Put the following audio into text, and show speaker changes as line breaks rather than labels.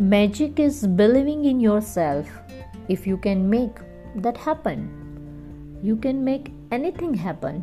Magic is believing in yourself. If you can make that happen, you can make anything happen.